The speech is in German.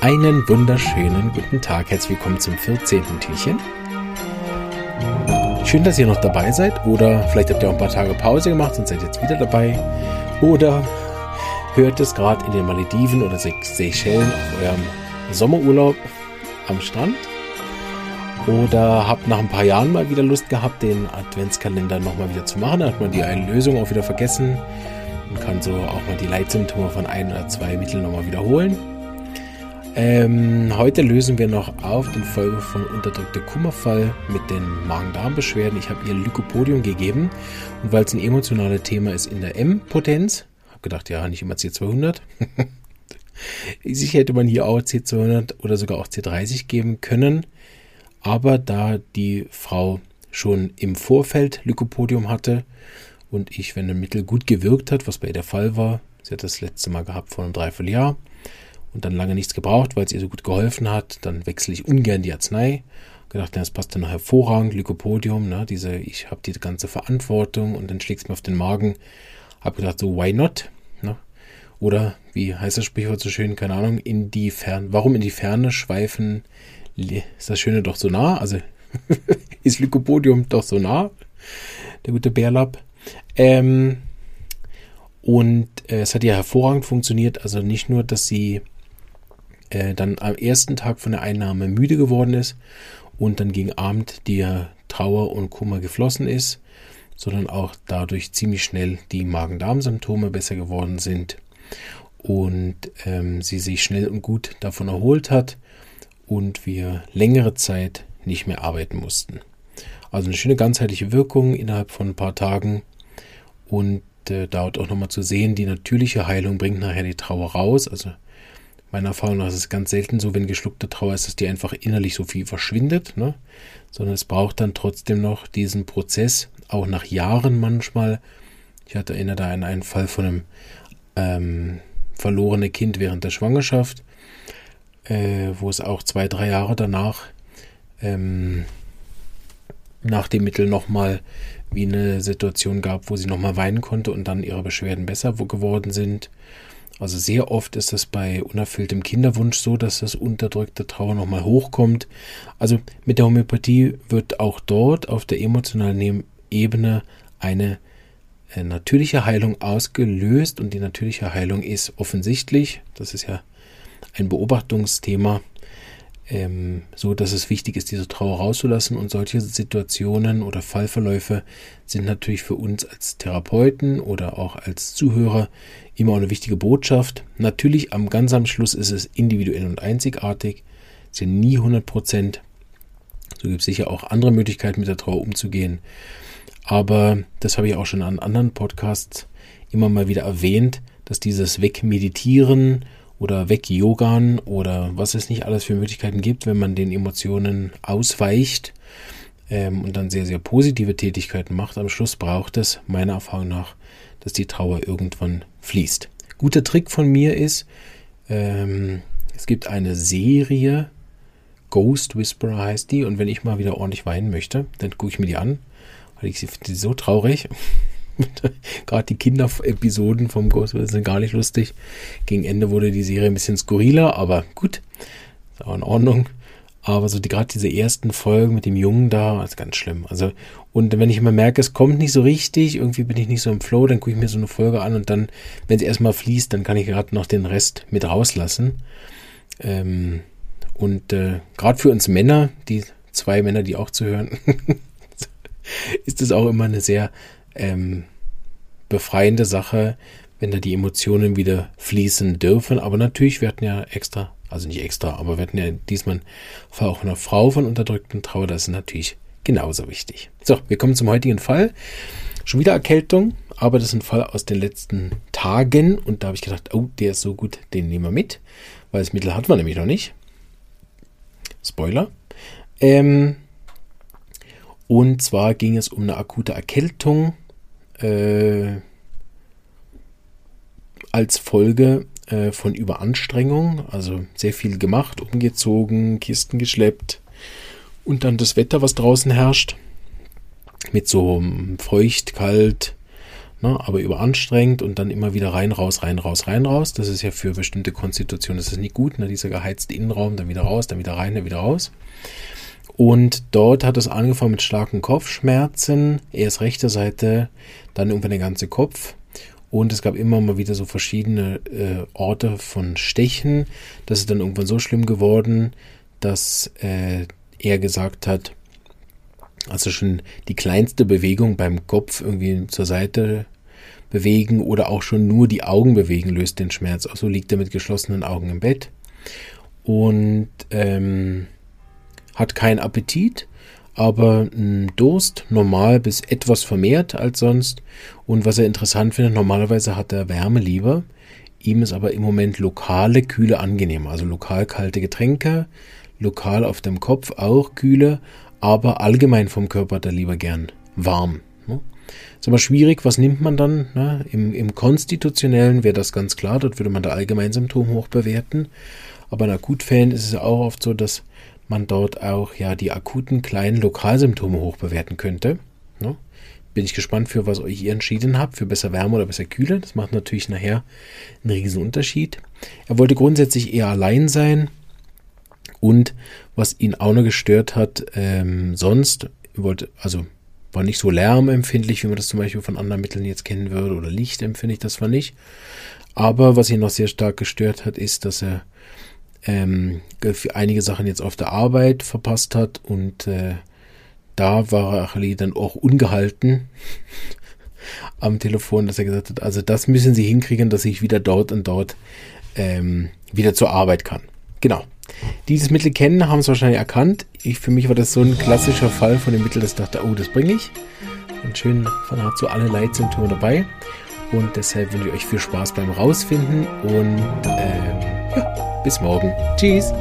Einen wunderschönen guten Tag. Herzlich willkommen zum 14. Türchen. Schön, dass ihr noch dabei seid. Oder vielleicht habt ihr auch ein paar Tage Pause gemacht und seid jetzt wieder dabei. Oder hört es gerade in den Malediven oder Seychellen auf eurem Sommerurlaub am Strand. Oder habt nach ein paar Jahren mal wieder Lust gehabt, den Adventskalender nochmal wieder zu machen. Da hat man die eine Lösung auch wieder vergessen und kann so auch mal die Leitsymptome von ein oder zwei Mitteln nochmal wiederholen. Ähm, heute lösen wir noch auf den Folge von unterdrückter Kummerfall mit den Magen-Darm-Beschwerden. Ich habe ihr Lycopodium gegeben und weil es ein emotionales Thema ist in der M-Potenz, habe gedacht, ja, nicht immer C200. Sicher hätte man hier auch C200 oder sogar auch C30 geben können, aber da die Frau schon im Vorfeld Lycopodium hatte und ich, wenn ein Mittel gut gewirkt hat, was bei ihr der Fall war, sie hat das letzte Mal gehabt vor einem Dreivierteljahr, und dann lange nichts gebraucht, weil es ihr so gut geholfen hat, dann wechsle ich ungern die Arznei. Gedacht, das passt dann noch hervorragend, Lycopodium, ne, diese, ich habe die ganze Verantwortung und dann schlägt es mir auf den Magen. Habe gedacht, so, why not? Ne? Oder, wie heißt das Sprichwort so schön, keine Ahnung, in die Ferne, warum in die Ferne schweifen, ist das Schöne doch so nah? Also, ist Lycopodium doch so nah? Der gute Bärlapp. Ähm, und äh, es hat ja hervorragend funktioniert, also nicht nur, dass sie äh, dann am ersten Tag von der Einnahme müde geworden ist und dann gegen Abend die Trauer und Kummer geflossen ist, sondern auch dadurch ziemlich schnell die Magen-Darm-Symptome besser geworden sind und ähm, sie sich schnell und gut davon erholt hat und wir längere Zeit nicht mehr arbeiten mussten. Also eine schöne ganzheitliche Wirkung innerhalb von ein paar Tagen und äh, dauert auch nochmal zu sehen, die natürliche Heilung bringt nachher die Trauer raus. Also meiner Erfahrung nach ist es ganz selten so, wenn geschluckte Trauer ist, dass die einfach innerlich so viel verschwindet, ne? sondern es braucht dann trotzdem noch diesen Prozess, auch nach Jahren manchmal. Ich hatte erinnere da an einen Fall von einem ähm, verlorenen Kind während der Schwangerschaft, äh, wo es auch zwei, drei Jahre danach ähm, nach dem Mittel nochmal wie eine Situation gab, wo sie nochmal weinen konnte und dann ihre Beschwerden besser geworden sind. Also sehr oft ist es bei unerfülltem Kinderwunsch so, dass das unterdrückte Trauer nochmal hochkommt. Also mit der Homöopathie wird auch dort auf der emotionalen Ebene eine äh, natürliche Heilung ausgelöst und die natürliche Heilung ist offensichtlich, das ist ja ein Beobachtungsthema, ähm, so dass es wichtig ist, diese Trauer rauszulassen. Und solche Situationen oder Fallverläufe sind natürlich für uns als Therapeuten oder auch als Zuhörer immer eine wichtige Botschaft. Natürlich am ganz am Schluss ist es individuell und einzigartig, ja nie 100 Prozent. So gibt es sicher auch andere Möglichkeiten, mit der Trauer umzugehen. Aber das habe ich auch schon an anderen Podcasts immer mal wieder erwähnt, dass dieses Wegmeditieren oder Weg-Yogan oder was es nicht alles für Möglichkeiten gibt, wenn man den Emotionen ausweicht ähm, und dann sehr, sehr positive Tätigkeiten macht. Am Schluss braucht es meiner Erfahrung nach, dass die Trauer irgendwann fließt. Guter Trick von mir ist, ähm, es gibt eine Serie, Ghost Whisperer heißt die, und wenn ich mal wieder ordentlich weinen möchte, dann gucke ich mir die an, weil ich sie so traurig. Gerade die Kinderepisoden vom Ghostbusters sind gar nicht lustig. Gegen Ende wurde die Serie ein bisschen skurriler, aber gut, ist auch in Ordnung. Aber so die, gerade diese ersten Folgen mit dem Jungen da, ist ganz schlimm. Also, und wenn ich immer merke, es kommt nicht so richtig, irgendwie bin ich nicht so im Flow, dann gucke ich mir so eine Folge an und dann, wenn sie erstmal fließt, dann kann ich gerade noch den Rest mit rauslassen. Ähm, und äh, gerade für uns Männer, die zwei Männer, die auch zuhören, ist es auch immer eine sehr ähm, befreiende Sache, wenn da die Emotionen wieder fließen dürfen. Aber natürlich, wir hatten ja extra, also nicht extra, aber wir hatten ja diesmal Fall auch einer Frau von unterdrückten Trauer. Das ist natürlich genauso wichtig. So, wir kommen zum heutigen Fall. Schon wieder Erkältung, aber das ist ein Fall aus den letzten Tagen. Und da habe ich gedacht, oh, der ist so gut, den nehmen wir mit. Weil das Mittel hat man nämlich noch nicht. Spoiler. Ähm, und zwar ging es um eine akute Erkältung äh, als Folge äh, von Überanstrengung, also sehr viel gemacht, umgezogen, Kisten geschleppt und dann das Wetter, was draußen herrscht, mit so feucht, kalt, ne, aber überanstrengt und dann immer wieder rein, raus, rein, raus, rein, raus. Das ist ja für bestimmte Konstitutionen, das ist nicht gut, ne, dieser geheizte Innenraum, dann wieder raus, dann wieder rein, dann wieder raus. Und dort hat es angefangen mit starken Kopfschmerzen, erst rechte Seite, dann irgendwann der ganze Kopf. Und es gab immer mal wieder so verschiedene äh, Orte von Stechen. Das ist dann irgendwann so schlimm geworden, dass äh, er gesagt hat, also schon die kleinste Bewegung beim Kopf irgendwie zur Seite bewegen oder auch schon nur die Augen bewegen löst den Schmerz. Also liegt er mit geschlossenen Augen im Bett und ähm, hat keinen Appetit, aber ein Durst normal bis etwas vermehrt als sonst. Und was er interessant findet, normalerweise hat er Wärme lieber. Ihm ist aber im Moment lokale Kühle angenehmer. Also lokal kalte Getränke, lokal auf dem Kopf auch kühle, aber allgemein vom Körper er lieber gern warm. Ne? Ist aber schwierig, was nimmt man dann? Ne? Im, Im Konstitutionellen wäre das ganz klar, dort würde man da allgemein Symptom hoch bewerten. Aber in Akutfällen ist es auch oft so, dass man dort auch ja die akuten kleinen Lokalsymptome hoch bewerten könnte. Ne? Bin ich gespannt, für was euch ihr entschieden habt, für besser Wärme oder besser Kühle. Das macht natürlich nachher einen riesen Unterschied. Er wollte grundsätzlich eher allein sein. Und was ihn auch noch gestört hat, ähm, sonst, wollte, also war nicht so lärmempfindlich, wie man das zum Beispiel von anderen Mitteln jetzt kennen würde, oder lichtempfindlich, das war nicht. Aber was ihn noch sehr stark gestört hat, ist, dass er ähm, für einige Sachen jetzt auf der Arbeit verpasst hat und äh, da war Acheli dann auch ungehalten am Telefon, dass er gesagt hat, also das müssen sie hinkriegen, dass ich wieder dort und dort ähm, wieder zur Arbeit kann. Genau. Dieses Mittel kennen, haben es wahrscheinlich erkannt. Ich, für mich war das so ein klassischer Fall von dem Mittel, das dachte, oh, das bringe ich. Und schön, man hat so alle Leitsymptome dabei. Und deshalb wünsche ich euch viel Spaß beim Rausfinden und ähm, bis morgen. Tschüss.